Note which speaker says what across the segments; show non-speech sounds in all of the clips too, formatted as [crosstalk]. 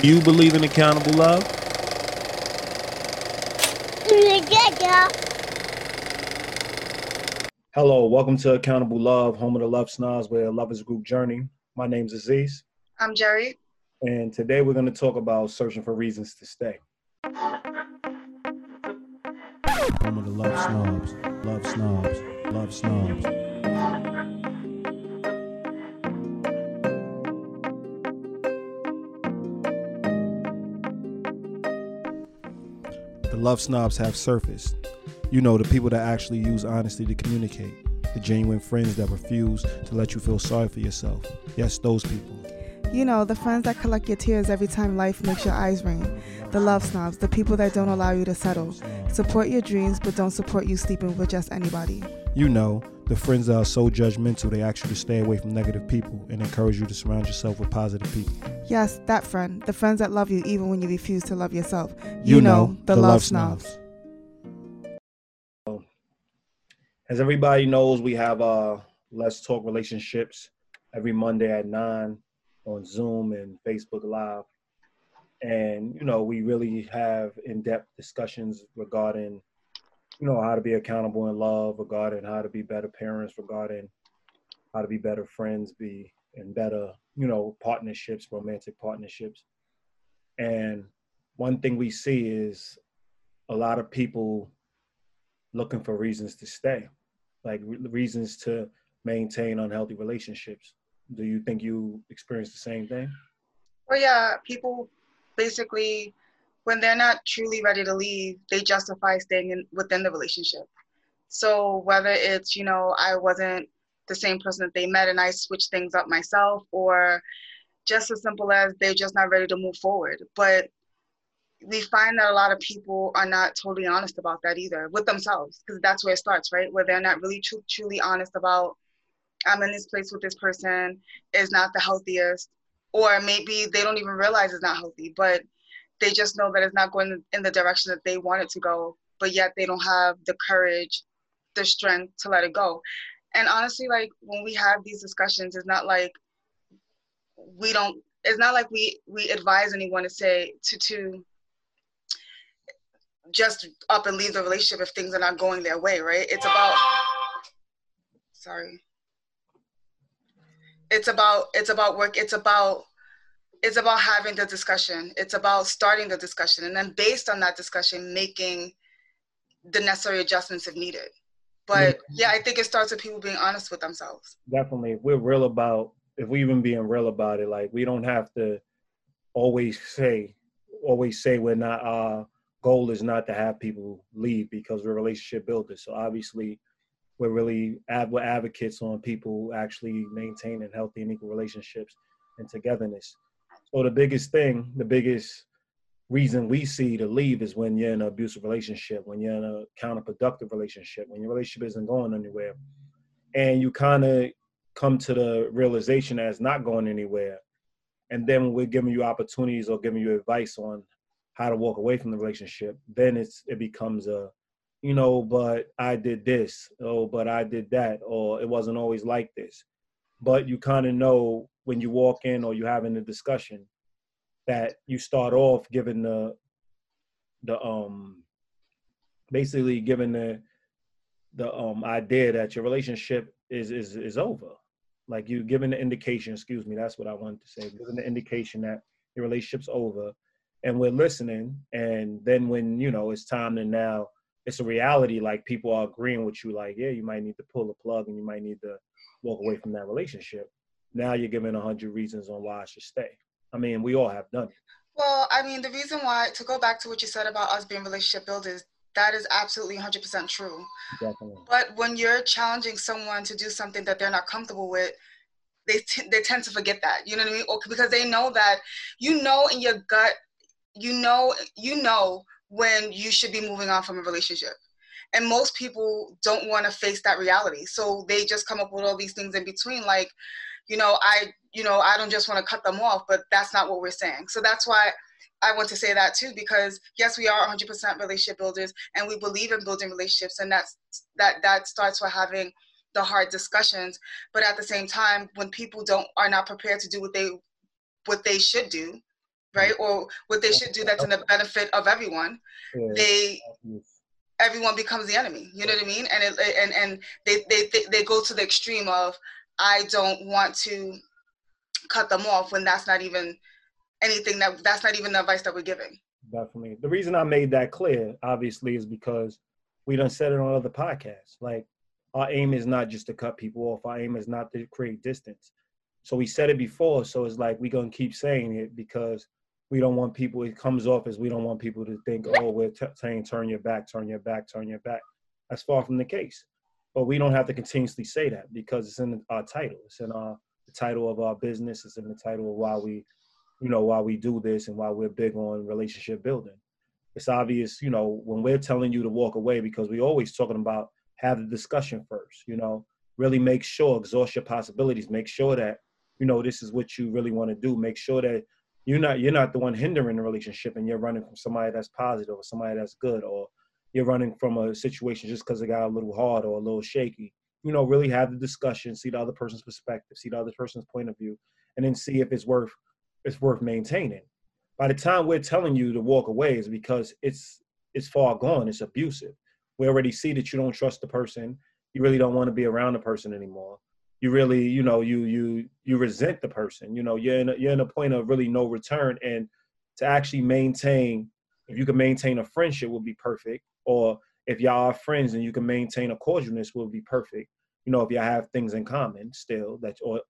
Speaker 1: Do you believe in accountable love? Hello, welcome to Accountable Love, home of the Love Snobs, where love is a group journey. My name's Aziz.
Speaker 2: I'm Jerry.
Speaker 1: And today we're going to talk about searching for reasons to stay. Home of the Love Snobs, Love Snobs, Love Snobs. Love Snobs have surfaced. You know, the people that actually use honesty to communicate. The genuine friends that refuse to let you feel sorry for yourself. Yes, those people.
Speaker 3: You know, the friends that collect your tears every time life makes your eyes rain. The love snobs, the people that don't allow you to settle. Support your dreams, but don't support you sleeping with just anybody.
Speaker 1: You know, the friends that are so judgmental they ask you to stay away from negative people and encourage you to surround yourself with positive people.
Speaker 3: Yes, that friend. The friends that love you even when you refuse to love yourself.
Speaker 1: You, you know, know, the, the love, love snobs. snobs. As everybody knows, we have uh Let's Talk Relationships every Monday at 9 on Zoom and Facebook Live. And, you know, we really have in depth discussions regarding, you know, how to be accountable in love, regarding how to be better parents, regarding how to be better friends, be and better, you know, partnerships, romantic partnerships. And one thing we see is a lot of people looking for reasons to stay, like re- reasons to maintain unhealthy relationships do you think you experience the same thing?
Speaker 2: Well, yeah, people basically, when they're not truly ready to leave, they justify staying in, within the relationship. So whether it's, you know, I wasn't the same person that they met and I switched things up myself, or just as simple as they're just not ready to move forward. But we find that a lot of people are not totally honest about that either with themselves, because that's where it starts, right? Where they're not really tr- truly honest about I'm in this place with this person is not the healthiest, or maybe they don't even realize it's not healthy, but they just know that it's not going in the direction that they want it to go, but yet they don't have the courage, the strength to let it go. And honestly, like when we have these discussions, it's not like we don't. It's not like we we advise anyone to say to to just up and leave the relationship if things are not going their way, right? It's about sorry it's about it's about work it's about it's about having the discussion it's about starting the discussion and then based on that discussion making the necessary adjustments if needed but yeah. i think it starts with people being honest with themselves.
Speaker 1: Definitely. If we're real about if we even being real about it like we don't have to always say always say we're not our goal is not to have people leave because we're relationship builders. So obviously we're really we're advocates on people actually maintaining healthy and equal relationships and togetherness. So the biggest thing, the biggest reason we see to leave is when you're in an abusive relationship, when you're in a counterproductive relationship, when your relationship isn't going anywhere, and you kind of come to the realization that it's not going anywhere. And then when we're giving you opportunities or giving you advice on how to walk away from the relationship, then it's it becomes a you know, but I did this, oh, but I did that, or it wasn't always like this. But you kind of know when you walk in or you're having a discussion that you start off giving the the um basically giving the the um idea that your relationship is is is over. Like you giving the indication, excuse me, that's what I wanted to say, giving the indication that your relationship's over and we're listening. And then when you know it's time to now it's a reality like people are agreeing with you like yeah you might need to pull the plug and you might need to walk away from that relationship. Now you're giving a hundred reasons on why i should stay i mean we all have done it
Speaker 2: well i mean the reason why to go back to what you said about us being relationship builders that is absolutely 100% true Definitely. but when you're challenging someone to do something that they're not comfortable with they, t- they tend to forget that you know what i mean or because they know that you know in your gut you know you know when you should be moving on from a relationship. And most people don't want to face that reality. So they just come up with all these things in between, like, you know, I, you know, I don't just want to cut them off, but that's not what we're saying. So that's why I want to say that too, because yes, we are 100% relationship builders, and we believe in building relationships, and that's that that starts with having the hard discussions. But at the same time, when people don't are not prepared to do what they what they should do, right? Or what they should do that's in the benefit of everyone. They everyone becomes the enemy. You know what I mean? And it, and and they, they they they go to the extreme of I don't want to cut them off when that's not even anything that that's not even the advice that we're giving.
Speaker 1: Definitely. The reason I made that clear, obviously, is because we done said it on other podcasts. Like our aim is not just to cut people off. Our aim is not to create distance. So we said it before. So it's like we're gonna keep saying it because we don't want people. It comes off as we don't want people to think, oh, we're t- saying turn your back, turn your back, turn your back. That's far from the case. But we don't have to continuously say that because it's in our title. It's in our the title of our business. It's in the title of why we, you know, why we do this and why we're big on relationship building. It's obvious, you know, when we're telling you to walk away because we always talking about have the discussion first. You know, really make sure exhaust your possibilities. Make sure that you know this is what you really want to do. Make sure that you're not you're not the one hindering the relationship and you're running from somebody that's positive or somebody that's good or you're running from a situation just because it got a little hard or a little shaky you know really have the discussion see the other person's perspective see the other person's point of view and then see if it's worth it's worth maintaining. By the time we're telling you to walk away is because it's it's far gone it's abusive. We already see that you don't trust the person you really don't want to be around the person anymore. You really you know you you you resent the person you know you're in a, you're in a point of really no return and to actually maintain if you can maintain a friendship would be perfect or if y'all are friends and you can maintain a cordialness will be perfect you know if y'all have things in common still that or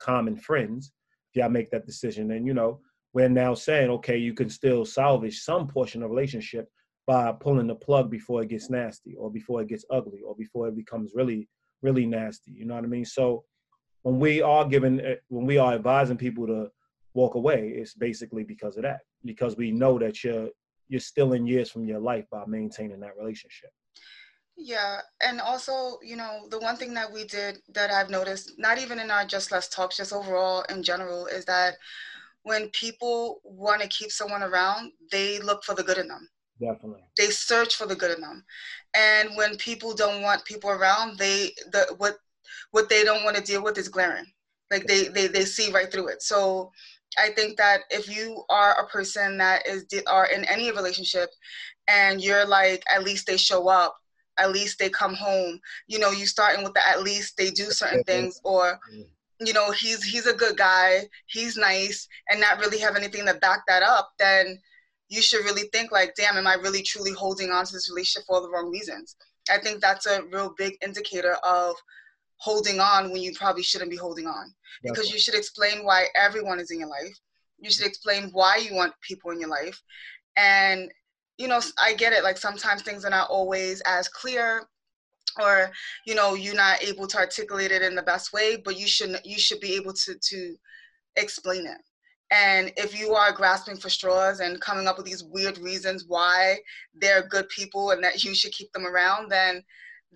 Speaker 1: common friends if y'all make that decision then you know we're now saying okay you can still salvage some portion of relationship by pulling the plug before it gets nasty or before it gets ugly or before it becomes really really nasty. You know what I mean? So when we are giving, eh, when we are advising people to walk away, it's basically because of that. Because we know that you're you're stealing years from your life by maintaining that relationship.
Speaker 2: Yeah, and also, you know, the one thing that we did that I've noticed, not even in our Just Less talks, just overall in general, is that when people want to keep someone around, they look for the good in them.
Speaker 1: Definitely.
Speaker 2: They search for the good in them. And when people don't want people around, they the what what they don't want to deal with is glaring. Like they they they see right through it. So I think that if you are a person that is are in any relationship and you're like at least they show up, at least they come home, you know, you starting with the at least they do certain mm-hmm. things or mm-hmm. you know, he's he's a good guy, he's nice and not really have anything to back that up, then you should really think like, damn, am I really truly holding on to this relationship for all the wrong reasons? I think that's a real big indicator of holding on when you probably shouldn't be holding on. Because you should explain why everyone is in your life. You should explain why you want people in your life. And, you know, I get it. Like sometimes things are not always as clear or you know you're not able to articulate it in the best way but you should you should be able to to explain it and if you are grasping for straws and coming up with these weird reasons why they're good people and that you should keep them around, then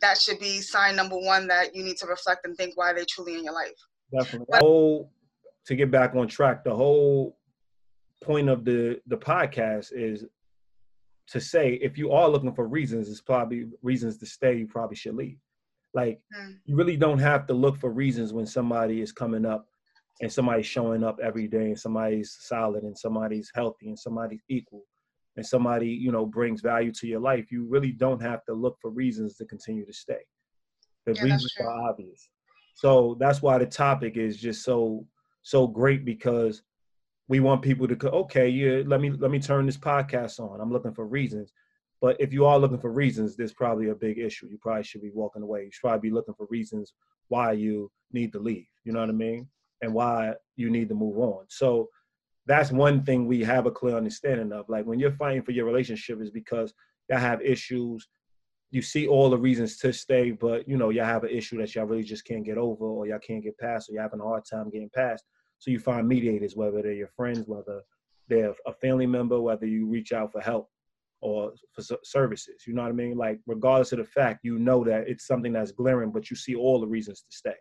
Speaker 2: that should be sign number one that you need to reflect and think why they're truly in your life.
Speaker 1: Definitely. But, whole, to get back on track, the whole point of the the podcast is to say if you are looking for reasons, it's probably reasons to stay. You probably should leave. Like mm. you really don't have to look for reasons when somebody is coming up and somebody's showing up every day and somebody's solid and somebody's healthy and somebody's equal and somebody you know brings value to your life you really don't have to look for reasons to continue to stay. The yeah, reasons are obvious. So that's why the topic is just so so great because we want people to go okay yeah let me let me turn this podcast on. I'm looking for reasons. But if you are looking for reasons there's probably a big issue. You probably should be walking away. You should probably be looking for reasons why you need to leave. You know what i mean? And why you need to move on. So that's one thing we have a clear understanding of. Like when you're fighting for your relationship is because y'all have issues. You see all the reasons to stay, but you know, y'all have an issue that y'all really just can't get over or y'all can't get past or you're having a hard time getting past. So you find mediators, whether they're your friends, whether they're a family member, whether you reach out for help or for services. You know what I mean? Like regardless of the fact, you know that it's something that's glaring, but you see all the reasons to stay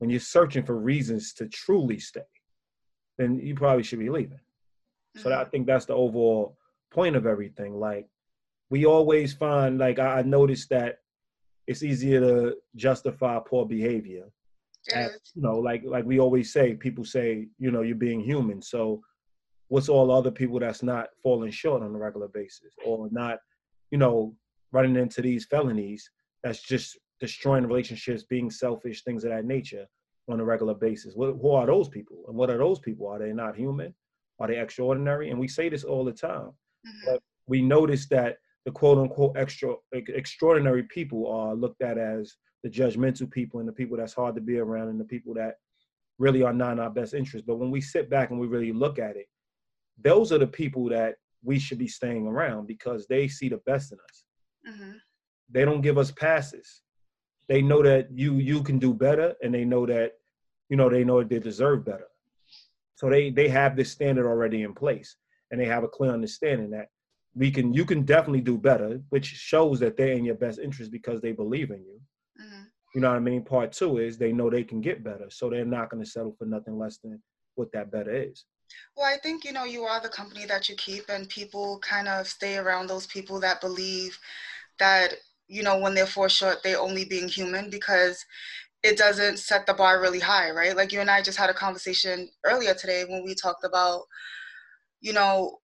Speaker 1: when you're searching for reasons to truly stay, then you probably should be leaving. So that, I mm-hmm. think that's the overall point of everything. Like we always find, like I, noticed that it's easier to justify poor behavior. As, you know, like like we always say, people say, you know, you're being human. So what's all other people that's not falling short on a regular basis or not, you know, running into these felonies that's just destroying relationships, being selfish, things of that nature on a regular basis. What, who are those people? And what are those people? Are they not human? Are they extraordinary? And we say this all the time. Mm-hmm. But we notice that the quote unquote extra extraordinary people are looked at as the judgmental people and the people that's hard to be around and the people that really are not in our best interest. But when we sit back and we really look at it, those are the people that we should be staying around because they see the best in us. Mm-hmm. They don't give us passes. They know that you you can do better, and they know that you know they know that they deserve better. So they they have this standard already in place, and they have a clear understanding that we can you can definitely do better, which shows that they're in your best interest because they believe in you. Mm-hmm. You know what I mean? Part two is they know they can get better, so they're not going to settle for nothing less than what that better is.
Speaker 2: Well, I think you know you are the company that you keep, and people kind of stay around those people that believe that you know when they're for short, they're only being human because it doesn't set the bar really high, right? Like you and I just had a conversation earlier today when we talked about, you know,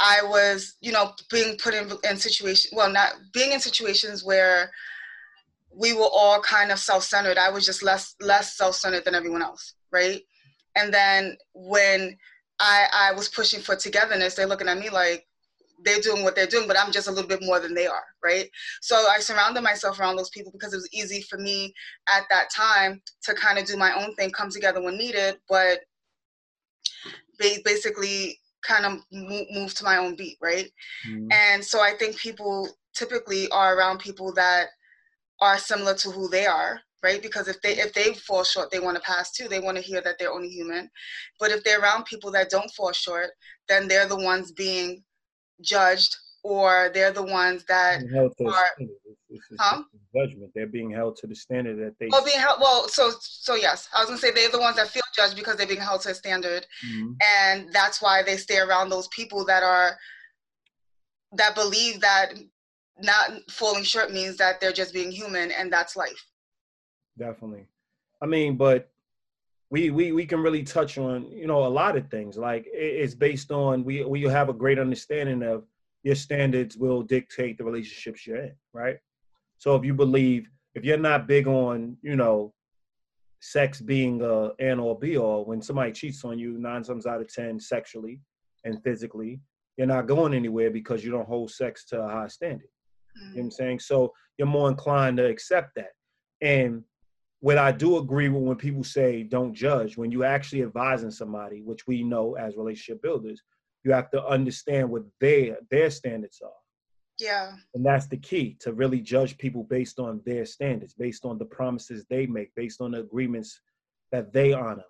Speaker 2: I was, you know, being put in in situation, well, not being in situations where we were all kind of self-centered. I was just less less self-centered than everyone else, right? And then when I I was pushing for togetherness, they're looking at me like they're doing what they're doing, but I'm just a little bit more than they are, right? So I surrounded myself around those people because it was easy for me at that time to kind of do my own thing, come together when needed, but basically kind of move to my own beat, right? Mm-hmm. And so I think people typically are around people that are similar to who they are right because if they if they fall short they want to pass too they want to hear that they're only human but if they're around people that don't fall short then they're the ones being judged or they're the ones that are
Speaker 1: huh? judgment. They're being held to the standard that they
Speaker 2: well being held well so so yes. I was to say they're the ones that feel judged because they're being held to a standard. Mm-hmm. and that's why they stay around those people that are that believe that not falling short means that they're just being human and that's life.
Speaker 1: Definitely. I mean but we we we can really touch on you know a lot of things like it's based on we we have a great understanding of your standards will dictate the relationships you're in right so if you believe if you're not big on you know sex being a and or be all when somebody cheats on you nine times out of ten sexually and physically you're not going anywhere because you don't hold sex to a high standard mm-hmm. you know what i'm mm. saying so you're more inclined to accept that and what I do agree with when people say don't judge, when you're actually advising somebody, which we know as relationship builders, you have to understand what their their standards are.
Speaker 2: Yeah.
Speaker 1: And that's the key to really judge people based on their standards, based on the promises they make, based on the agreements that they honor,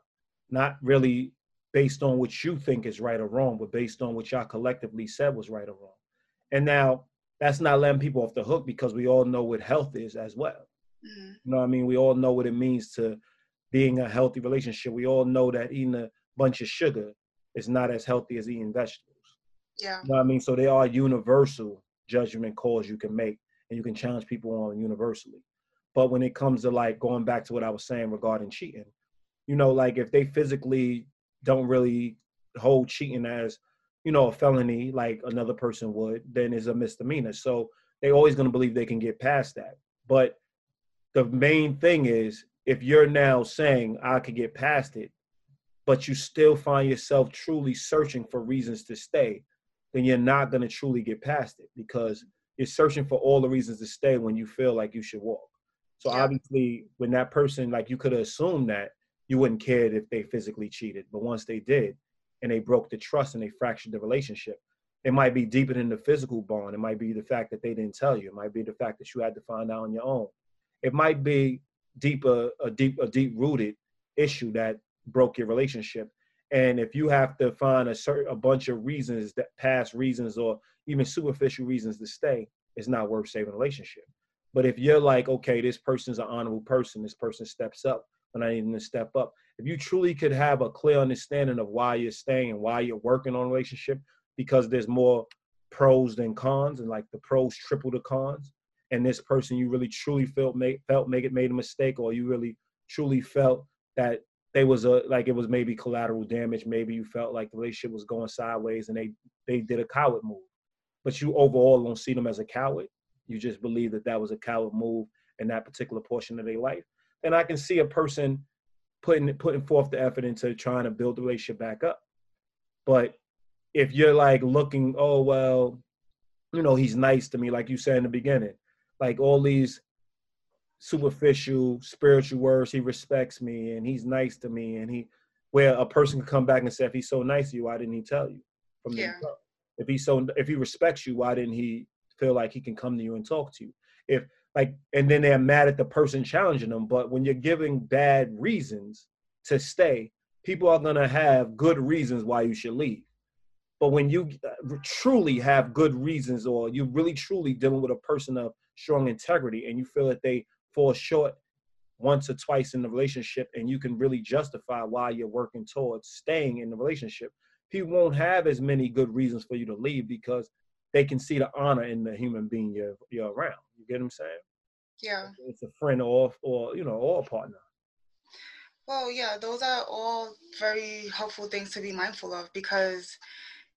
Speaker 1: not really based on what you think is right or wrong, but based on what y'all collectively said was right or wrong. And now that's not letting people off the hook because we all know what health is as well. Mm-hmm. You know what I mean? We all know what it means to being a healthy relationship. We all know that eating a bunch of sugar is not as healthy as eating vegetables.
Speaker 2: Yeah.
Speaker 1: You know what I mean? So they are universal judgment calls you can make and you can challenge people on universally. But when it comes to like going back to what I was saying regarding cheating, you know, like if they physically don't really hold cheating as, you know, a felony like another person would, then it's a misdemeanor. So they always gonna believe they can get past that. But the main thing is if you're now saying I could get past it, but you still find yourself truly searching for reasons to stay, then you're not going to truly get past it because you're searching for all the reasons to stay when you feel like you should walk. So yeah. obviously, when that person, like you could have assumed that you wouldn't care if they physically cheated, but once they did, and they broke the trust and they fractured the relationship, it might be deeper than the physical bond. It might be the fact that they didn't tell you. It might be the fact that you had to find out on your own it might be deeper uh, a deep a deep rooted issue that broke your relationship. And if you have to find a certain a bunch of reasons that past reasons or even superficial reasons to stay it's not worth saving a relationship. But if you're like okay this person's an honorable person this person steps up when i need them to step up. If you truly could have a clear understanding of why you're staying and why you're working on a relationship because there's more pros than cons and like the pros triple the cons and this person you really truly felt felt make it made a mistake or you really truly felt that they was a like it was maybe collateral damage. Maybe you felt like the relationship was going sideways and they they did a coward move, but you overall don't see them as a coward. You just believe that that was a coward move in that particular portion of their life. And I can see a person putting putting forth the effort into trying to build the relationship back up. But if you're like looking, oh well, you know, he's nice to me, like you said in the beginning, like all these superficial spiritual words, he respects me and he's nice to me, and he where a person can come back and say, if he's so nice to you, why didn't he tell you from
Speaker 2: Yeah.
Speaker 1: the? If he's so if he respects you, why didn't he feel like he can come to you and talk to you? If like and then they're mad at the person challenging them. But when you're giving bad reasons to stay, people are gonna have good reasons why you should leave. But when you uh, truly have good reasons, or you're really truly dealing with a person of strong integrity, and you feel that they fall short once or twice in the relationship, and you can really justify why you're working towards staying in the relationship, people won't have as many good reasons for you to leave because they can see the honor in the human being you're you're around. You get what I'm saying?
Speaker 2: Yeah.
Speaker 1: It's a friend or or you know or a partner.
Speaker 2: Well, yeah, those are all very helpful things to be mindful of because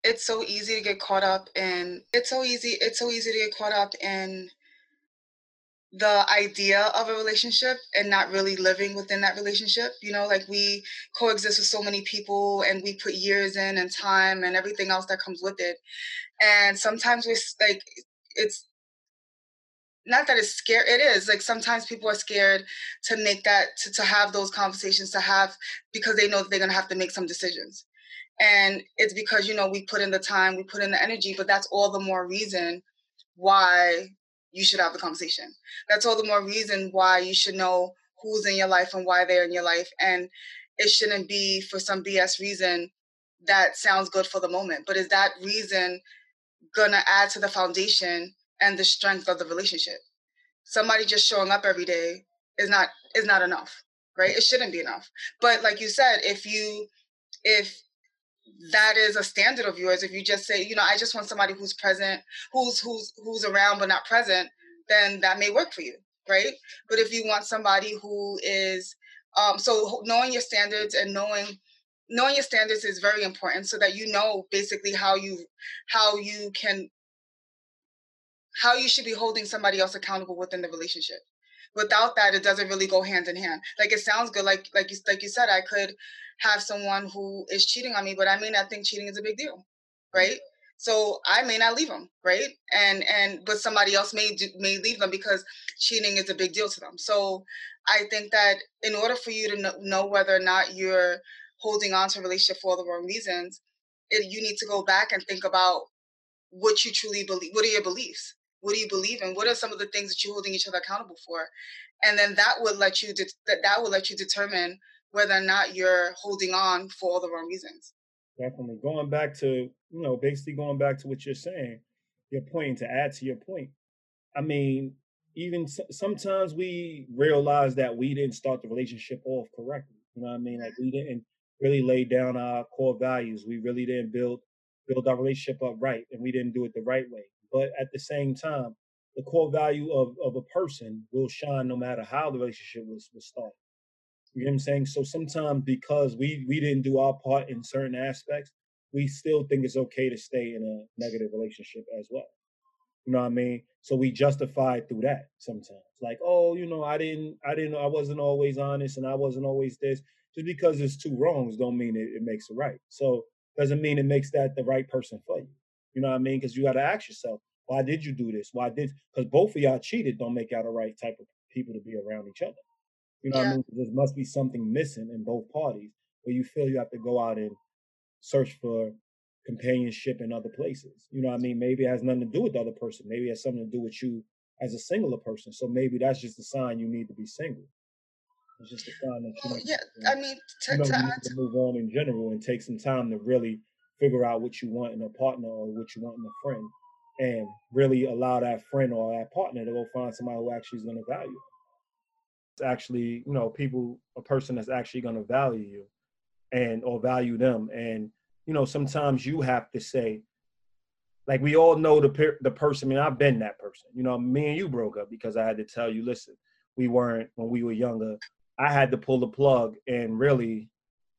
Speaker 2: it's so easy to get caught up in it's so easy it's so easy to get caught up in the idea of a relationship and not really living within that relationship. You know, like we coexist with so many people and we put years in and time and everything else that comes with it. And sometimes we're like, it's not that it's scary. It is like sometimes people are scared to make that, to, to have those conversations, to have, because they know that they're going to have to make some decisions. And it's because, you know, we put in the time, we put in the energy, but that's all the more reason why you should have the conversation. That's all the more reason why you should know who's in your life and why they're in your life. And it shouldn't be for some BS reason that sounds good for the moment. But is that reason gonna add to the foundation and the strength of the relationship? Somebody just showing up every day is not is not enough, right? It shouldn't be enough. But like you said, if you if that is a standard of yours. If you just say you know i just want somebody who's present who's who's who's around but not present then that may work for you right? But if you want somebody who is um so knowing your standards and knowing knowing your standards is very important so that you know basically how you how you can how you should be holding somebody else accountable within the relationship without that it doesn't really go hand in hand. Like it sounds good like like you like you said i could have someone who is cheating on me but i may not think cheating is a big deal mm-hmm. right? So i may not leave them right? And and but somebody else may do, may leave them because cheating is a big deal to them. So i think that in order for you to know, know whether or not you're holding on to a relationship for all the wrong reasons it, you need to go back and think about what you truly believe what are your beliefs what do you believe in what are some of the things that you're holding each other accountable for and then that would let you det- that that will let you determine whether or not you're holding on for all the wrong reasons
Speaker 1: Definitely. Going back to, you know, basically going back to what you're saying, your point, to add to your point. I mean, even sometimes we realize that we didn't start the relationship off correctly. You know what I mean? Like we didn't really lay down our core values. We really didn't build build our relationship up right, and we didn't do it the right way. But at the same time, the core value of, of a person will shine no matter how the relationship was, was started. You know what I'm saying? So sometimes because we we didn't do our part in certain aspects, we still think it's okay to stay in a negative relationship as well. You know what I mean? So we justify through that sometimes. Like, oh, you know, I didn't I didn't I wasn't always honest and I wasn't always this. Just because it's two wrongs don't mean it, it makes it right. So doesn't mean it makes that the right person for you. You know what I mean? Because you gotta ask yourself, why did you do this? Why did because both of y'all cheated don't make y'all the right type of people to be around each other. You know what I mean? There must be something missing in both parties where you feel you have to go out and search for companionship in other places. You know what I mean? Maybe it has nothing to do with the other person. Maybe it has something to do with you as a singular person. So maybe that's just a sign you need to be single. It's just a sign that you
Speaker 2: well yeah i mean to,
Speaker 1: you know,
Speaker 2: to
Speaker 1: you need to move on in general and take some time to really figure out what you want in a partner or what you want in a friend and really allow that friend or that partner to go find somebody who actually is going to value you. It's actually, you know, people, a person that's actually going to value you and or value them. And, you know, sometimes you have to say, like we all know the per- the person. I mean, I've been that person. You know, me and you broke up because I had to tell you, listen, we weren't when we were younger. I had to pull the plug, and really,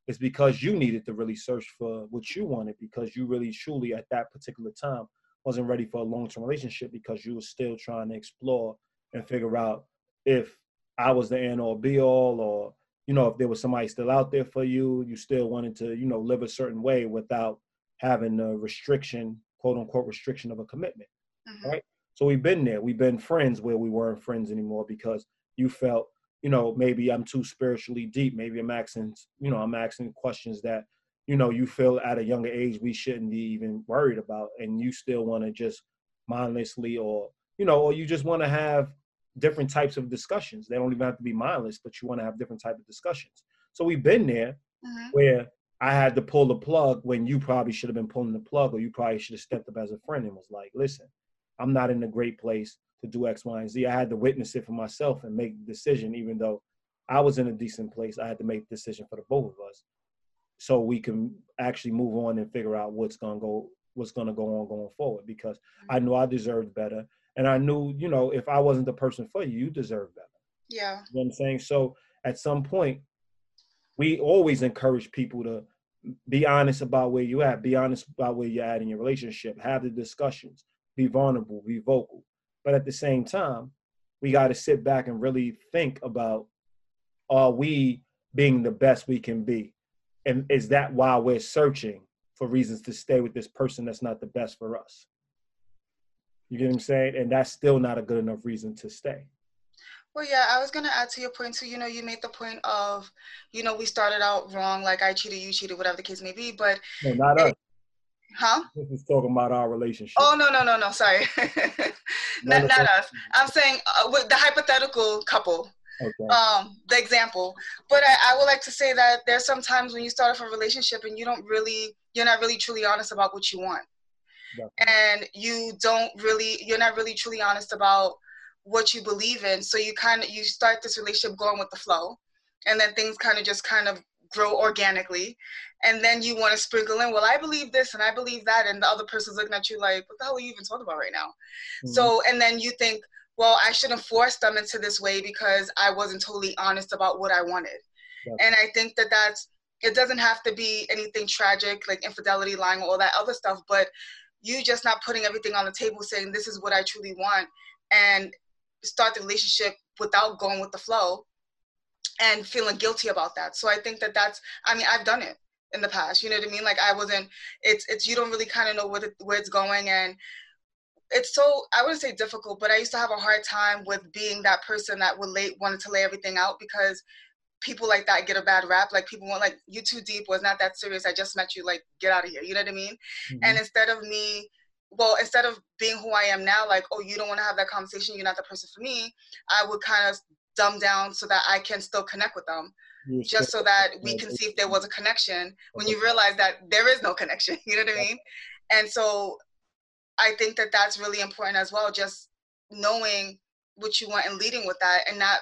Speaker 1: it's because you needed to really search for what you wanted because you really truly at that particular time wasn't ready for a long-term relationship because you were still trying to explore and figure out if I was the end all be all or you know if there was somebody still out there for you you still wanted to you know live a certain way without having a restriction quote unquote restriction of a commitment mm-hmm. right so we've been there we've been friends where we weren't friends anymore because you felt you know maybe I'm too spiritually deep maybe I'm asking you know I'm asking questions that you know you feel at a younger age we shouldn't be even worried about and you still want to just mindlessly or you know or you just want to have different types of discussions. They don't even have to be mindless but you want to have different type of discussions. So we've been there mm-hmm. where i had to pull the plug when you probably should have been pulling the plug or you probably should have stepped up as a friend and was like listen i'm not in a great place to do x y and z. I had to witness it for myself and make the decision even though i was in a decent place i had to make the decision for the both of us. So we can actually move on and figure out what's gonna go what's gonna go on going forward because I mm-hmm. knew I deserved better. And I knew you know if I wasn't the person for you you deserve better.
Speaker 2: Yeah.
Speaker 1: You know what I'm saying? So at some point we always encourage people to be honest about where you at be honest about where you're at in your relationship have the discussions be vulnerable be vocal but at the same time we got to sit back and really think about are we being the best we can be? And is that why we're searching for reasons to stay with this person that's not the best for us? You get what i'm saying? And that's still not a good enough reason to stay.
Speaker 2: Well yeah i was going to add to your point too you know you made the point of you know we started out wrong like i cheated you cheated whatever the case may be but
Speaker 1: no, not us
Speaker 2: Huh?
Speaker 1: This is talking about our relationship.
Speaker 2: Oh no no no no sorry, [laughs] not, not us. I'm saying uh, with the hypothetical couple okay. um, the example. But I, I would like to say that there's some times when you start off a relationship and you don't really, you're not really truly honest about what you want. And you don't really, you're not really truly honest about what you believe in. So you kind of, you start this relationship going with the flow. And then things kind of just kind of grow organically. And then you want to sprinkle in, well, I believe this and I believe that. And the other person's looking at you like, what the hell are you even talking about right now? Mm-hmm. So, and then you think, well, I shouldn't force them into this way because I wasn't totally honest about what I wanted. And I think that that's, it doesn't have to be anything tragic like infidelity, lying, all that other stuff, but you just not putting everything on the table saying, this is what I truly want and start the relationship without going with the flow and feeling guilty about that. So I think that that's, I mean, I've done it in the past, you know what I mean? Like I wasn't, it's, it's, you don't really kind of know what it, where it's going. And it's so I wouldn't say difficult, but I used to have a hard time with being that person that would lay wanted to lay everything out because people like that get a bad rap. Like people want like you too deep was not that serious. I just met you. Like get out of here. You know what I mean? Mm-hmm. And instead of me, well, instead of being who I am now, like oh you don't want to have that conversation. You're not the person for me. I would kind of dumb down so that I can still connect with them. Just so that we can see if there was a [laughs] connection when you realize that there is no connection [laughs] you know what i mean and so I think that that's really important as well. Just knowing what you want and leading with that, and not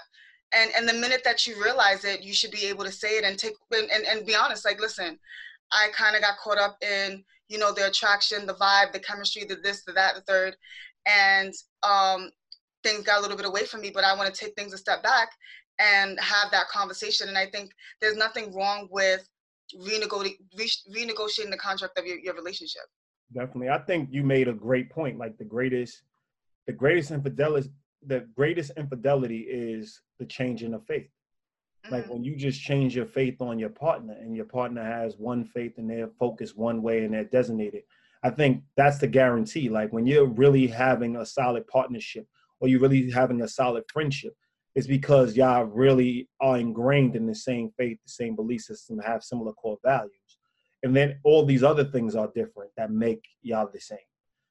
Speaker 2: and and the minute that you realize it, you should be able to say it and take and and, and be honest. Like, listen, I kind of got caught up in you know the attraction, the vibe, the chemistry, the this, the that, the third, and um, things got a little bit away from me. But I want to take things a step back and have that conversation. And I think there's nothing wrong with renegotiating renegotiating the contract of your, your relationship
Speaker 1: definitely. I think you made a great point. Like the greatest, the greatest infidelity, the greatest infidelity is the changing of faith. Like mm. when you just change your faith on your partner, and your partner has one faith and they're focused one way and they're designated. I think that's the guarantee. Like when you're really having a solid partnership or you're really having a solid friendship, it's because y'all really are ingrained in the same faith, the same belief system, have similar core values and then all these other things are different that make y'all the same.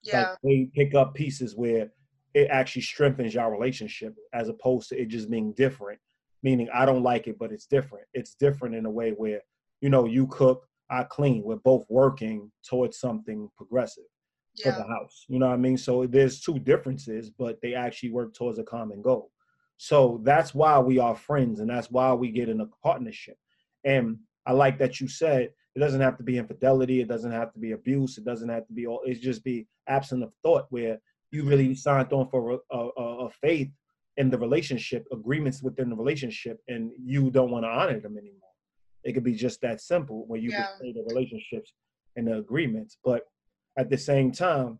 Speaker 2: Yeah.
Speaker 1: Like they pick up pieces where it actually strengthens your relationship as opposed to it just being different. Meaning I don't like it, but it's different. It's different in a way where, you know, you cook, I clean. We're both working towards something progressive yeah. for the house. You know what I mean? So there's two differences, but they actually work towards a common goal. So that's why we are friends and that's why we get in a partnership. And I like that you said it doesn't have to be infidelity. It doesn't have to be abuse. It doesn't have to be all. It's just be absent of thought where you really signed on for a, a, a faith in the relationship, agreements within the relationship, and you don't want to honor them anymore. It could be just that simple when you
Speaker 2: Yeah.
Speaker 1: the relationships and the agreements. But at the same time,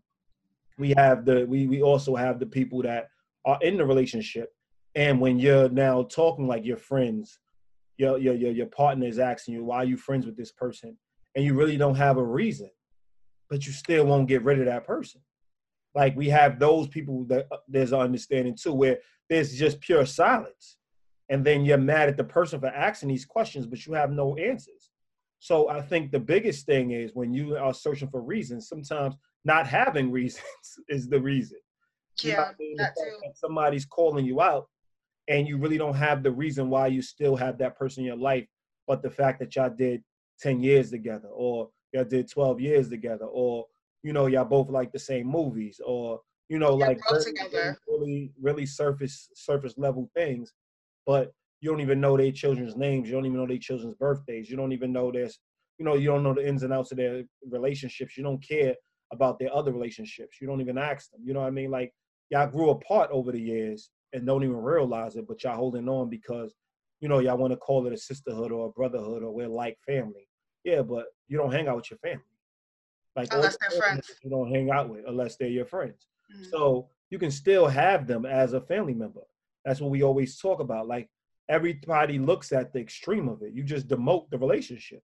Speaker 1: we have the we we also have the people that are in the relationship, and when you're now talking like your friends, your your your, your partner is asking you why are you friends with this person, and you really don't have a reason, but you still won't get rid of that person. Like we have those people that uh, there's an understanding too, where there's just pure silence, and then you're mad at the person for asking these questions, but you have no answers. So I think the biggest thing is when you are searching for reasons, sometimes not having [laughs] reasons is the reason. You know
Speaker 2: Yeah,
Speaker 1: I mean?
Speaker 2: That too.
Speaker 1: Somebody's calling you out, and you really don't have the reason why you still have that person in your life, but the fact that y'all did 10 years together, or y'all did 12 years together, or you know, y'all both like the same movies, or you know,
Speaker 2: Yeah,
Speaker 1: like really, really surface surface level things, but you don't even know their children's names, you don't even know their children's birthdays, you don't even know their, you know, you don't know the ins and outs of their relationships, you don't care about their other relationships, you don't even ask them, you know what I mean? Like y'all grew apart over the years and don't even realize it, but y'all holding on because, you know, y'all want to call it a sisterhood or a brotherhood or we're like family. Yeah, but you don't hang out with your family. Like
Speaker 2: Unless they're friends.
Speaker 1: You don't hang out with unless they're your friends.
Speaker 2: Mhm.
Speaker 1: So you can still have them as a family member. That's what we always talk about. Like everybody looks at the extreme of it. You just demote the relationship.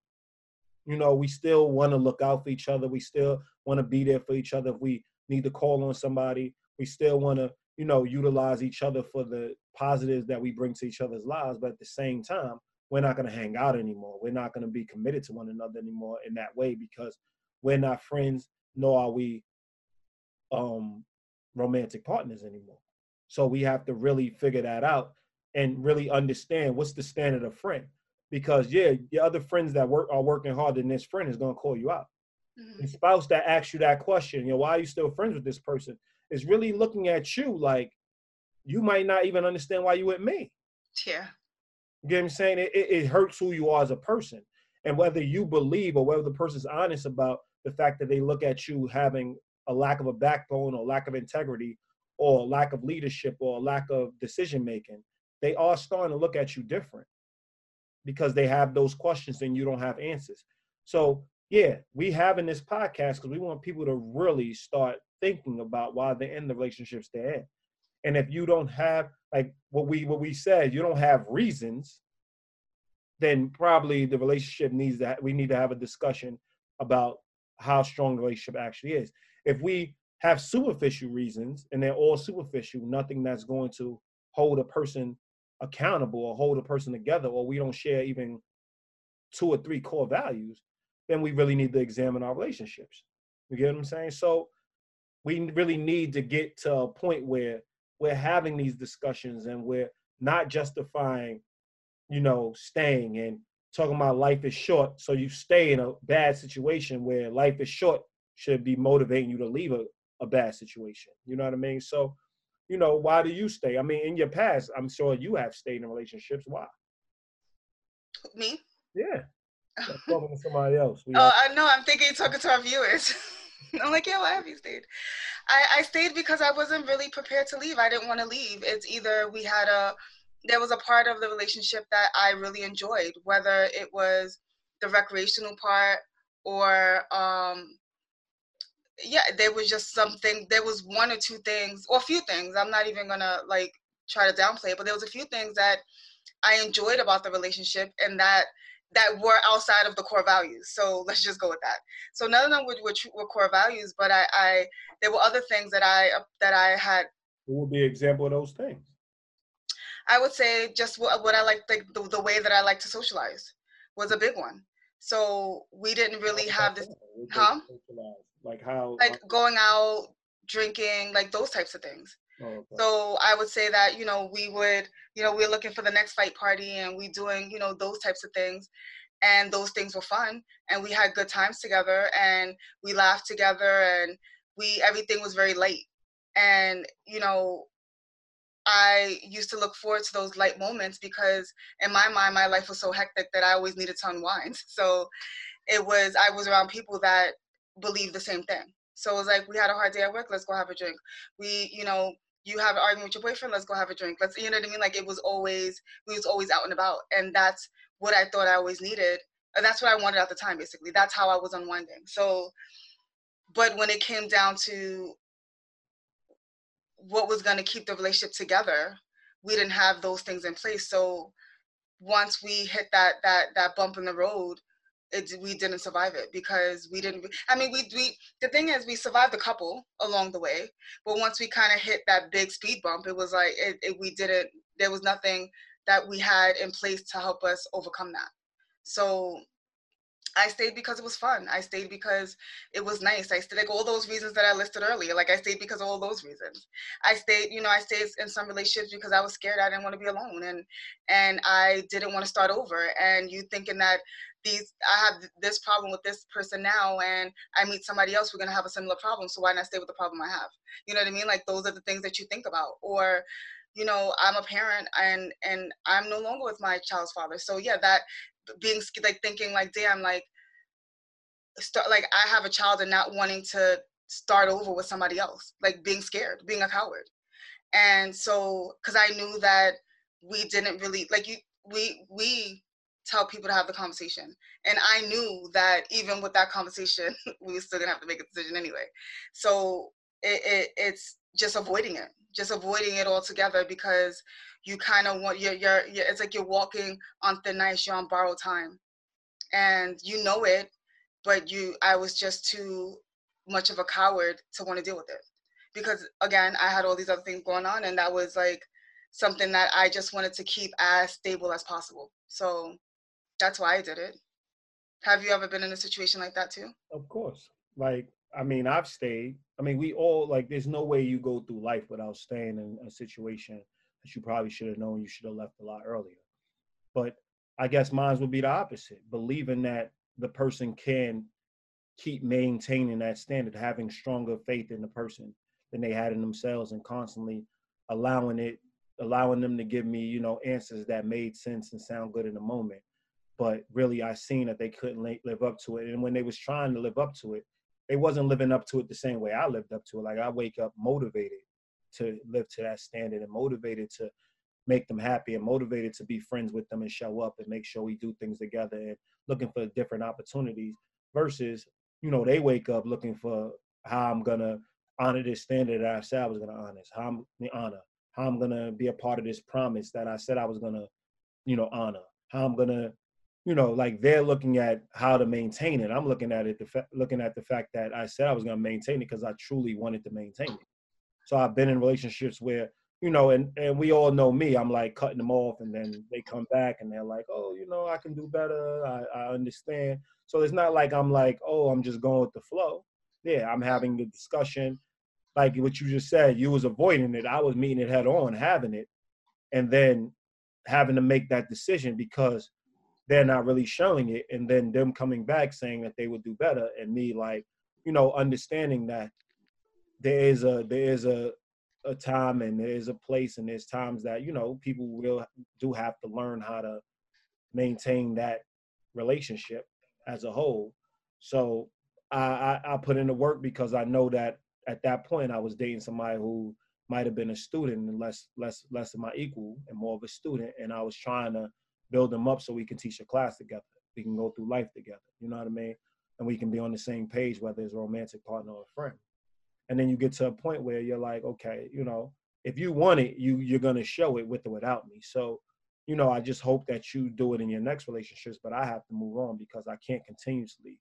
Speaker 1: You know, we still want to look out for each other. We still want to be there for each other if we need to call on somebody. We still want to, you know, utilize each other for the positives that we bring to each other's lives. But at the same time, we're not going to hang out anymore. We're not going to be committed to one another anymore in that way because we're not friends, nor are we um romantic partners anymore. So we have to really figure that out and really understand what's the standard of friend. Because yeah, your other friends that work are working harder than this friend is gonna call you out.
Speaker 2: Mhm.
Speaker 1: The spouse that asks you that question, you know, why are you still friends with this person? Is really looking at you like you might not even understand why you with me.
Speaker 2: Yeah.
Speaker 1: You get what I'm saying? It, it, it hurts who you are as a person. And whether you believe or whether the person's honest about the fact that they look at you having a lack of a backbone or lack of integrity or lack of leadership or lack of decision making, they are starting to look at you different because they have those questions and you don't have answers. So, yeah, we having this podcast because we want people to really start thinking about why they're in the relationships they're in. And if you don't have like what we what we said, you don't have reasons, then probably the relationship needs that we need to have a discussion about how strong the relationship actually is. If we have superficial reasons and they're all superficial, nothing that's going to hold a person accountable or hold a person together, or we don't share even two or three core values, then we really need to examine our relationships. You get what I'm saying? So we really need to get to a point where we're having these discussions and we're not justifying, you know, staying and talking about life is short. So you stay in a bad situation where life is short should be motivating you to leave a, a bad situation. You know what I mean? So, you know, why do you stay? I mean, in your past, I'm sure you have stayed in relationships. Why?
Speaker 2: Me?
Speaker 1: Yeah. [laughs] Talking to somebody else. We
Speaker 2: Oh,
Speaker 1: have-
Speaker 2: I know. I'm thinking talking to our viewers. [laughs] I'm like, yeah, why have you stayed? I, I stayed because I wasn't really prepared to leave. I didn't want to leave. It's either we had a, there was a part of the relationship that I really enjoyed, whether it was the recreational part or, um, yeah, there was just something, there was one or two things, or a few things. I'm not even gonna like try to downplay it, but there was a few things that I enjoyed about the relationship and that that were outside of the core values. So let's just go with that. So none of them were, were, were core values, but I, I there were other things that I uh, that I had.
Speaker 1: what would be an example of those things?
Speaker 2: I would say just what, what I like the, the the way that I like to socialize was a big one. So we didn't really have this Huh?
Speaker 1: Like how?
Speaker 2: like going out, drinking, like those types of things.
Speaker 1: Oh, okay.
Speaker 2: So I would say that you know we would you know we're looking for the next fight party and we doing you know those types of things, and those things were fun and we had good times together and we laughed together and we everything was very light and you know I used to look forward to those light moments because in my mind my life was so hectic that I always needed to unwind. [laughs] So it was I was around people that believed the same thing. So it was like we had a hard day at work, let's go have a drink. We, you know, you have an argument with your boyfriend, let's go have a drink. Let's, you know what I mean? Like it was always, we was always out and about. And that's what I thought I always needed. And that's what I wanted at the time, basically. That's how I was unwinding. So, but when it came down to what was going to keep the relationship together, we didn't have those things in place. So once we hit that, that, that bump in the road, it, we didn't survive it because we didn't i mean we, we the thing is we survived a couple along the way but once we kind of hit that big speed bump it was like it, it, we didn't there was nothing that we had in place to help us overcome that. So I stayed because it was fun. I stayed because it was nice. I stayed like all those reasons that I listed earlier. Like I stayed because of all those reasons. I stayed, you know, I stayed in some relationships because I was scared. I didn't want to be alone, and and I didn't want to start over. And you thinking that these I have this problem with this person now and I meet somebody else, we're gonna have a similar problem. So why not stay with the problem I have? You know what I mean? Like those are the things that you think about. Or, you know, I'm a parent and and I'm no longer with my child's father. So yeah, that being like thinking like, damn, like start like I have a child and not wanting to start over with somebody else, like being scared, being a coward. And so, because I knew that we didn't really like you, we we tell people to have the conversation. And I knew that even with that conversation, [laughs] we were still gonna have to make a decision anyway. So it, it it's just avoiding it, just avoiding it altogether because you kind of want you're, you're you're it's like you're walking on thin ice, you're on borrowed time, and you know it, but you I was just too much of a coward to want to deal with it because again I had all these other things going on, and that was like something that I just wanted to keep as stable as possible. So that's why I did it. Have you ever been in a situation like that too?
Speaker 1: Of course. Like, I mean, I've stayed. I mean, we all like. There's no way you go through life without staying in a situation that you probably should have known you should have left a lot earlier. But I guess mine would be the opposite, believing that the person can keep maintaining that standard, having stronger faith in the person than they had in themselves, and constantly allowing it, allowing them to give me, you know, answers that made sense and sound good in the moment but really I seen that they couldn't live up to it. And when they was trying to live up to it, they wasn't living up to it the same way I lived up to it. Like I wake up motivated to live to that standard and motivated to make them happy and motivated to be friends with them and show up and make sure we do things together and looking for different opportunities versus, you know, they wake up looking for how I'm gonna honor this standard that I said I was gonna honor, how I'm honor, how I'm gonna be a part of this promise that I said I was gonna, you know, honor, how I'm gonna you know, like they're looking at how to maintain it. I'm looking at it, the fa- looking at the fact that I said I was to maintain it because I truly wanted to maintain it. So I've been in relationships where, you know, and and we all know me. I'm like cutting them off, and then they come back and they're like, oh, you know, I can do better. I, I understand. So it's not like I'm like, oh, I'm just going with the flow. Yeah, I'm having the discussion, like what you just said. You was avoiding it. I was meeting it head on, having it, and then having to make that decision because they're not really showing it and then them coming back saying that they would do better and me like you know understanding that there is a there is a a time and there is a place and there's times that you know people will do have to learn how to maintain that relationship as a whole so I, I i put in the work because i know that at that point i was dating somebody who might have been a student and less less less of my equal and more of a student and i was trying to build them up so we can teach a class together. We can go through life together. You know what I mean? And we can be on the same page, whether it's a romantic partner or a friend. And then you get to a point where you're like, okay, you know, if you want it, you you're gonna show it with or without me. So, you know, I just hope that you do it in your next relationships, but I have to move on because I can't continuously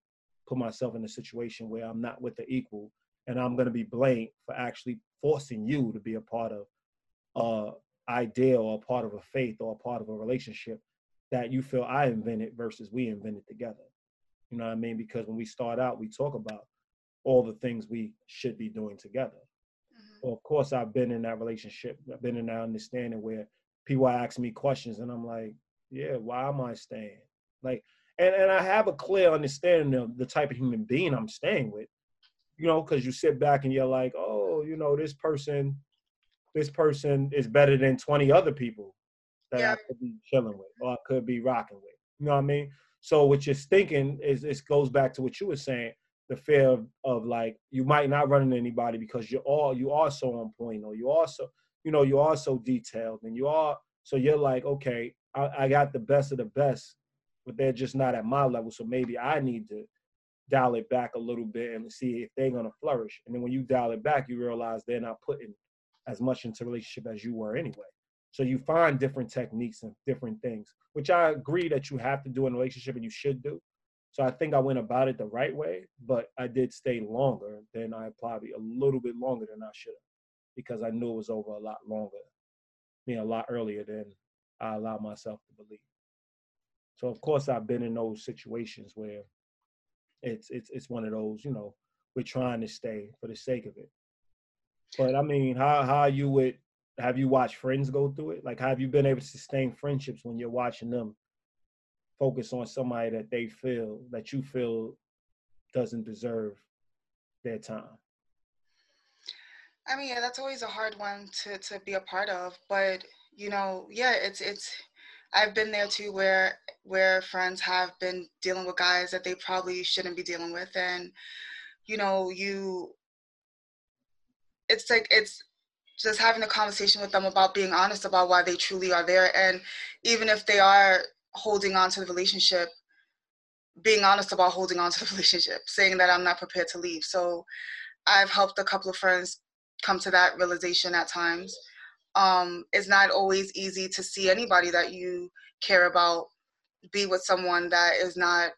Speaker 1: put myself in a situation where I'm not with the equal and I'm gonna be blamed for actually forcing you to be a part of uh idea or a part of a faith or a part of a relationship that you feel I invented versus we invented together. You know what I mean? Because when we start out, we talk about all the things we should be doing together. Mm-hmm. Well, of course, I've been in that relationship. I've been in that understanding where people ask me questions, and I'm like, "Yeah, why am I staying?" Like, and and I have a clear understanding of the type of human being I'm staying with. You know, because you sit back and you're like, "Oh, you know, this person, this person is better than 20 other people that yeah. I could be chilling with or I could be rocking with. You know what I mean? So what you're thinking is it goes back to what you were saying. The fear of, of like you might not run into anybody because you're all you are so on point or you also you know you are so detailed and you are so you're like okay I, I got the best of the best but they're just not at my level so maybe i need to dial it back a little bit and see if they're to flourish. And then when you dial it back you realize they're not putting as much into relationship as you were anyway. So you find different techniques and different things which i agree that you have to do in a relationship and you should do so I think I went about it the right way, but I did stay longer than I probably a little bit longer than I should have because I knew it was over a lot longer, I mean, a lot earlier than I allowed myself to believe. So of course I've been in those situations where it's it's it's one of those, you know, we're trying to stay for the sake of it. But I mean, how how you would have you watched friends go through it? Like have you been able to sustain friendships when you're watching them focus on somebody that they feel that you feel doesn't deserve their time?
Speaker 2: I mean, yeah, that's always a hard one to to be a part of, but you know, yeah, it's it's I've been there too where where friends have been dealing with guys that they probably shouldn't be dealing with and you know, you it's like it's just having a conversation with them about being honest about why they truly are there and even if they are holding on to the relationship being honest about holding on to the [laughs] relationship saying that i'm not prepared to leave. So i've helped a couple of friends come to that realization at times. Um, it's not always easy to see anybody that you care about be with someone that is not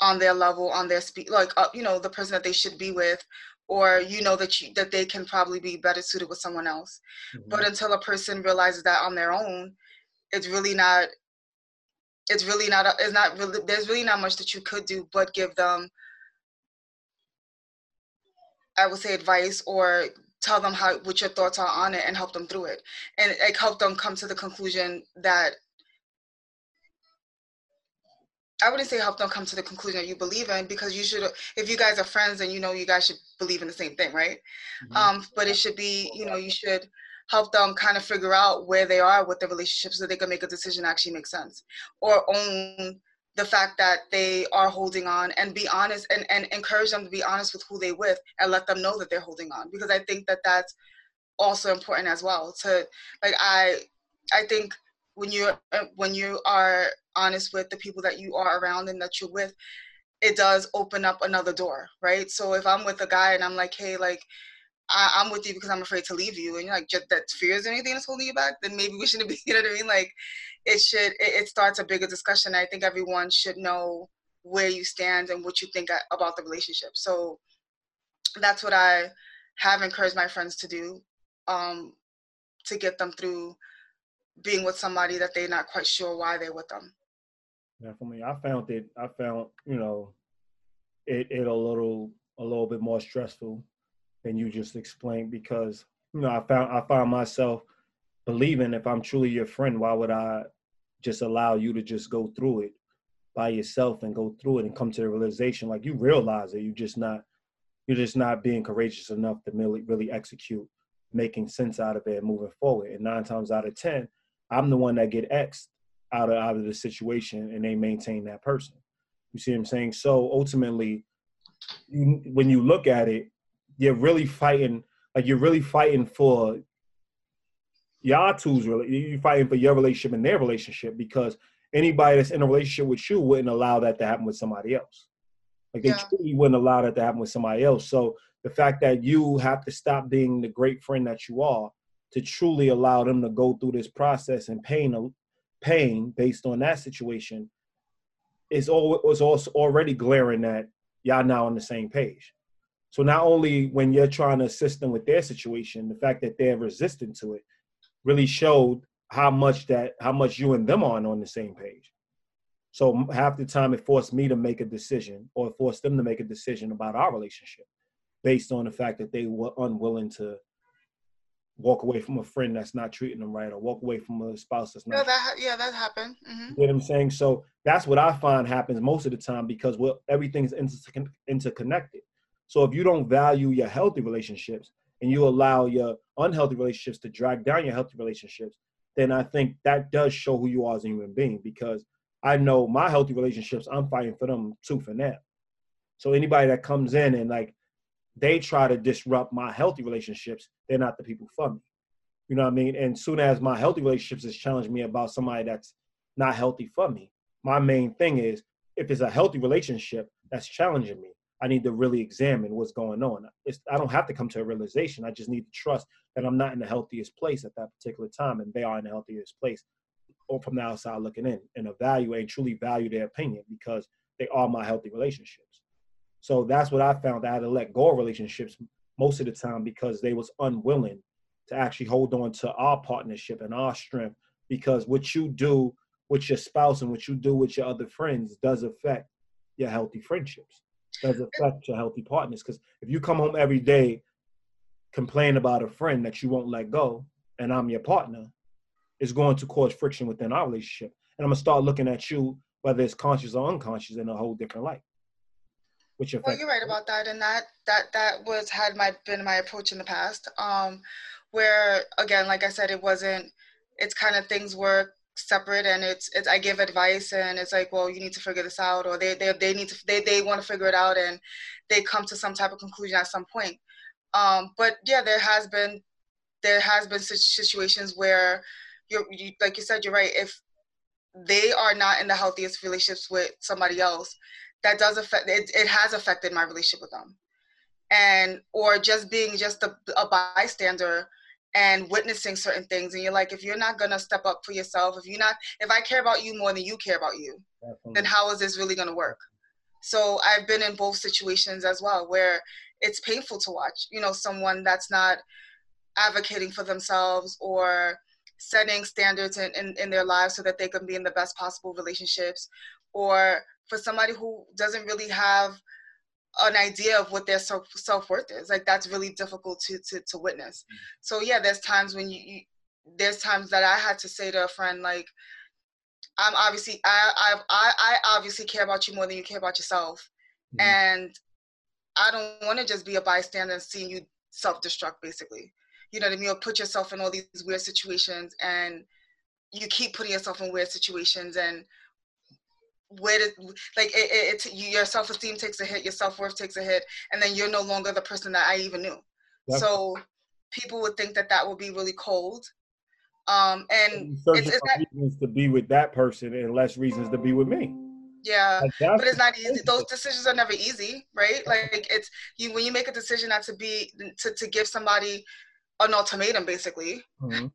Speaker 2: on their level on their speed like uh, you know the person that they should be with or you know that you that they can probably be better suited with someone else. Mm-hmm. but until a person realizes that on their own it's really not it's really not it's not really there's really not much that you could do but give them i would say advice or tell them how what your thoughts are on it and help them through it. And like help them come to the conclusion that I wouldn't say help them come to the conclusion that you believe in because you should if you guys are friends and you know you guys should believe in the same thing right? Mm-hmm. um but it should be you know you should help them kind of figure out where they are with the relationship so they can make a decision actually makes sense or own the fact that they are holding on and be honest and, and encourage them to be honest with who they with and let them know that they're holding on because i think that that's also important as well to like i i think when you uh, when you are honest with the people that you are around and that you're with it does open up another door right? So if i'm with a guy and i'm like hey like I, am with you because I'm afraid to leave you, and you're like, that fears or anything that's holding you back, then maybe we shouldn't [laughs] be. You know what I mean? Like, it should. It, it starts a bigger discussion. I think everyone should know where you stand and what you think about the relationship. So that's what I have encouraged my friends to do, um, to get them through being with somebody that they're not quite sure why they're with them.
Speaker 1: Yeah, for me, I found it. I found you know, it it a little a little bit more stressful than you just explained because you know I found I found myself believing if I'm truly your friend, why would I just allow you to just go through it by yourself and go through it and come to the realization like you realize that you're just not you're just not being courageous enough to really really execute making sense out of it and moving forward. And nine times out of ten, I'm the one that get X out of out of the situation and they maintain that person. You see what I'm saying? So ultimately, when you look at it, you're really fighting like you're really fighting for y'all two's really you're fighting for your relationship and their relationship because anybody that's in a relationship with you wouldn't allow that to happen with somebody else. Like they yeah. truly wouldn't allow that to happen with somebody else. So the fact that you have to stop being the great friend that you are to truly allow them to go through this process and pain pain based on that situation is all was also already glaring that y'all now on the same page. So not only when you're trying to assist them with their situation, the fact that they're resistant to it really showed how much that how much you and them are on the same page. So half the time it forced me to make a decision or forced them to make a decision about our relationship based on the fact that they were unwilling to walk away from a friend that's not treating them right or walk away from a spouse that's not.
Speaker 2: Yeah, that, yeah, that happened. Mm-hmm.
Speaker 1: You know what I'm saying? So that's what I find happens most of the time because well, everything's inter- interconnected. So if you don't value your healthy relationships and you allow your unhealthy relationships to drag down your healthy relationships, then I think that does show who you are as a human being because I know my healthy relationships, I'm fighting for them tooth and nail. So anybody that comes in and like they try to disrupt my healthy relationships, they're not the people for me. You know what I mean? And soon as my healthy relationships is challenging me about somebody that's not healthy for me, my main thing is if it's a healthy relationship that's challenging me, I need to really examine what's going on. It's, I don't have to come to a realization. I just need to trust that I'm not in the healthiest place at that particular time, and they are in the healthiest place, or from the outside looking in, and evaluate and truly value their opinion because they are my healthy relationships. So that's what I found. I had to let go of relationships most of the time because they was unwilling to actually hold on to our partnership and our strength. Because what you do with your spouse and what you do with your other friends does affect your healthy friendships does affect your healthy partners. Because if you come home every day, complain about a friend that you won't let go, and I'm your partner, it's going to cause friction within our relationship. And I'm gonna start looking at you, whether it's conscious or unconscious, in a whole different light.
Speaker 2: Which well, you're right about that, and that that that was had my been my approach in the past. Um, where again, like I said, it wasn't. It's kind of things were separate and it's, it's i give advice and it's like well you need to figure this out or they they, they need to they, they want to figure it out and they come to some type of conclusion at some point. Um, but yeah there has been there has been situations where you're you, like you said you're right if they are not in the healthiest relationships with somebody else that does affect it, it has affected my relationship with them. And or just being just a, a bystander and witnessing certain things and you're like if you're not going to step up for yourself if you're not if i care about you more than you care about you Definitely. then how is this really going to work so i've been in both situations as well where it's painful to watch you know someone that's not advocating for themselves or setting standards in, in, in their lives so that they can be in the best possible relationships or for somebody who doesn't really have an idea of what their self self worth is. Like that's really difficult to to to witness. Mm. So yeah, there's times when you, you there's times that I had to say to a friend like, I'm obviously I I I, I obviously care about you more than you care about yourself, mm-hmm. and I don't want to just be a bystander and seeing you self destruct basically. You know what I mean? Or put yourself in all these weird situations and you keep putting yourself in weird situations and where did like it, it, it your self-esteem takes a hit your self-worth takes a hit and then you're no longer the person that i even knew. Yep. so people would think that that would be really cold um and
Speaker 1: it's, it's not, reasons to be with that person and less reasons to be with me.
Speaker 2: Yeah but it's not easy. Those decisions are never easy right? Like it's you when you make a decision not to be to, to give somebody an ultimatum basically. Mm-hmm.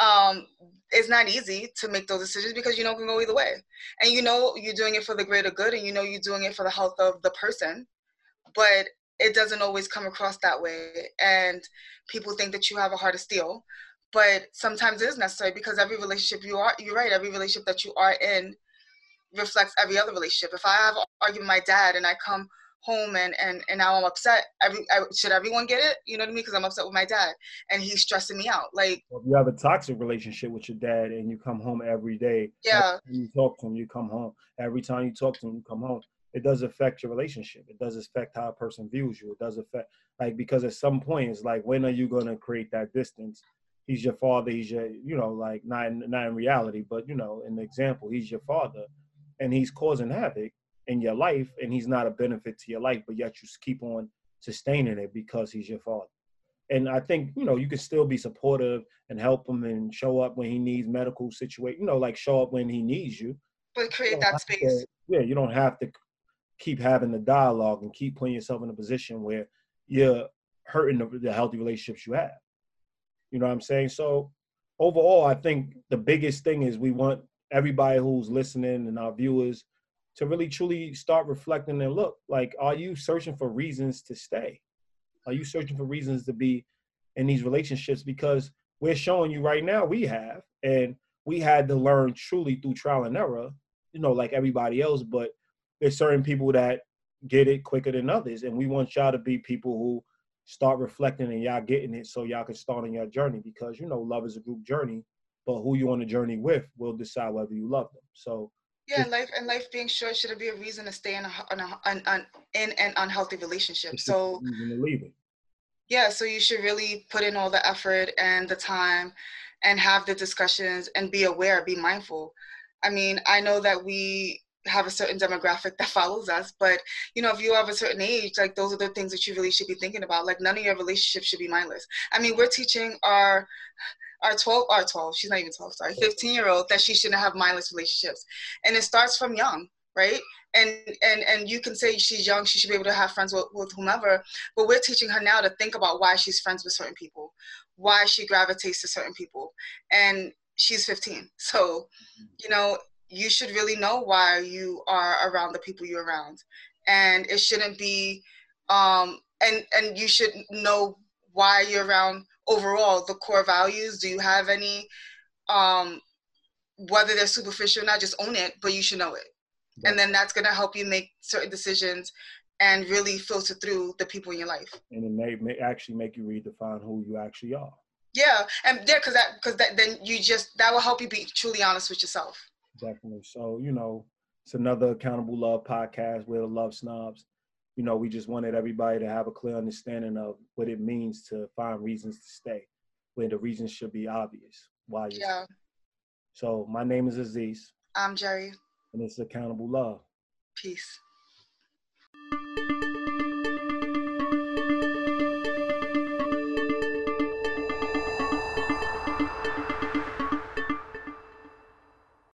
Speaker 2: [laughs] um it's not easy to make those decisions because you know it can go either way. And you know you're doing it for the greater good and you know you're doing it for the health of the person but it doesn't always come across that way. And people think that you have a heart of steel but sometimes it is necessary because every relationship you are you're right every relationship that you are in reflects every other relationship. If i have an argument with my dad and i come home and and and now I'm upset. Every I, should everyone get it? You know what I mean? Because I'm upset with my dad and he's stressing me out. Like
Speaker 1: well, if you have a toxic relationship with your dad and you come home every day.
Speaker 2: Yeah.
Speaker 1: You talk to him, you come home. Every time you talk to him, you come home. It does affect your relationship. It does affect how a person views you. It does affect like because at some point it's like when are you gonna create that distance? He's your father. He's your you know like not in, not in reality, but you know in the example he's your father, and he's causing havoc in your life and he's not a benefit to your life, but yet you keep on sustaining it because he's your father. And I think, you know, hmm. you can still be supportive and help him and show up when he needs medical situation, you know, like show up when he needs you.
Speaker 2: But create that space. To,
Speaker 1: yeah, you don't have to keep having the dialogue and keep putting yourself in a position where you're hurting the, the healthy relationships you have. You know what I'm saying? So overall, I think the biggest thing is we want everybody who's listening and our viewers to really truly start reflecting and look like are you searching for reasons to stay? Are you searching for reasons to be in these relationships? Because we're showing you right now we have and we had to learn truly through trial and error you know like everybody else but there's certain people that get it quicker than others and we want y'all to be people who start reflecting and y'all getting it so y'all can start on your journey because you know love is a group journey but who you on the journey with will decide whether you love them. So
Speaker 2: yeah, life and life being short shouldn't be a reason to stay in a, in, a, in an unhealthy relationship. So yeah, so you should really put in all the effort and the time, and have the discussions and be aware, be mindful. I mean, I know that we have a certain demographic [laughs] that follows us but you know if you have a certain age like those are the things that you really should be thinking about like none of your relationships should be mindless i mean we're teaching our our 12 our 12 she's not even 12 sorry 15 year old that she shouldn't have mindless relationships. And it starts from young right? And and and you can say she's young she should be able to have friends with, with whomever but we're teaching her now to think about why she's friends with certain people why she gravitates to certain people and she's 15 so you know you should really know why you are around the people you're around. And it shouldn't be um and and you should know why you're around overall the core values do you have any um whether they're superficial or not just own it but you should know it. Yeah. and then that's going to help you make certain decisions and really filter through the people in your life.
Speaker 1: And it may, may actually make you redefine who you actually are.
Speaker 2: Yeah and yeah because that because that then you just that will help you be truly honest with yourself.
Speaker 1: Definitely. So you know it's another accountable love podcast with the love snobs you know, we just wanted everybody to have a clear understanding of what it means to find reasons to stay, when the reasons should be obvious why you're. Yeah. So my name is Aziz.
Speaker 2: I'm Jerry.
Speaker 1: And it's Accountable Love.
Speaker 2: Peace.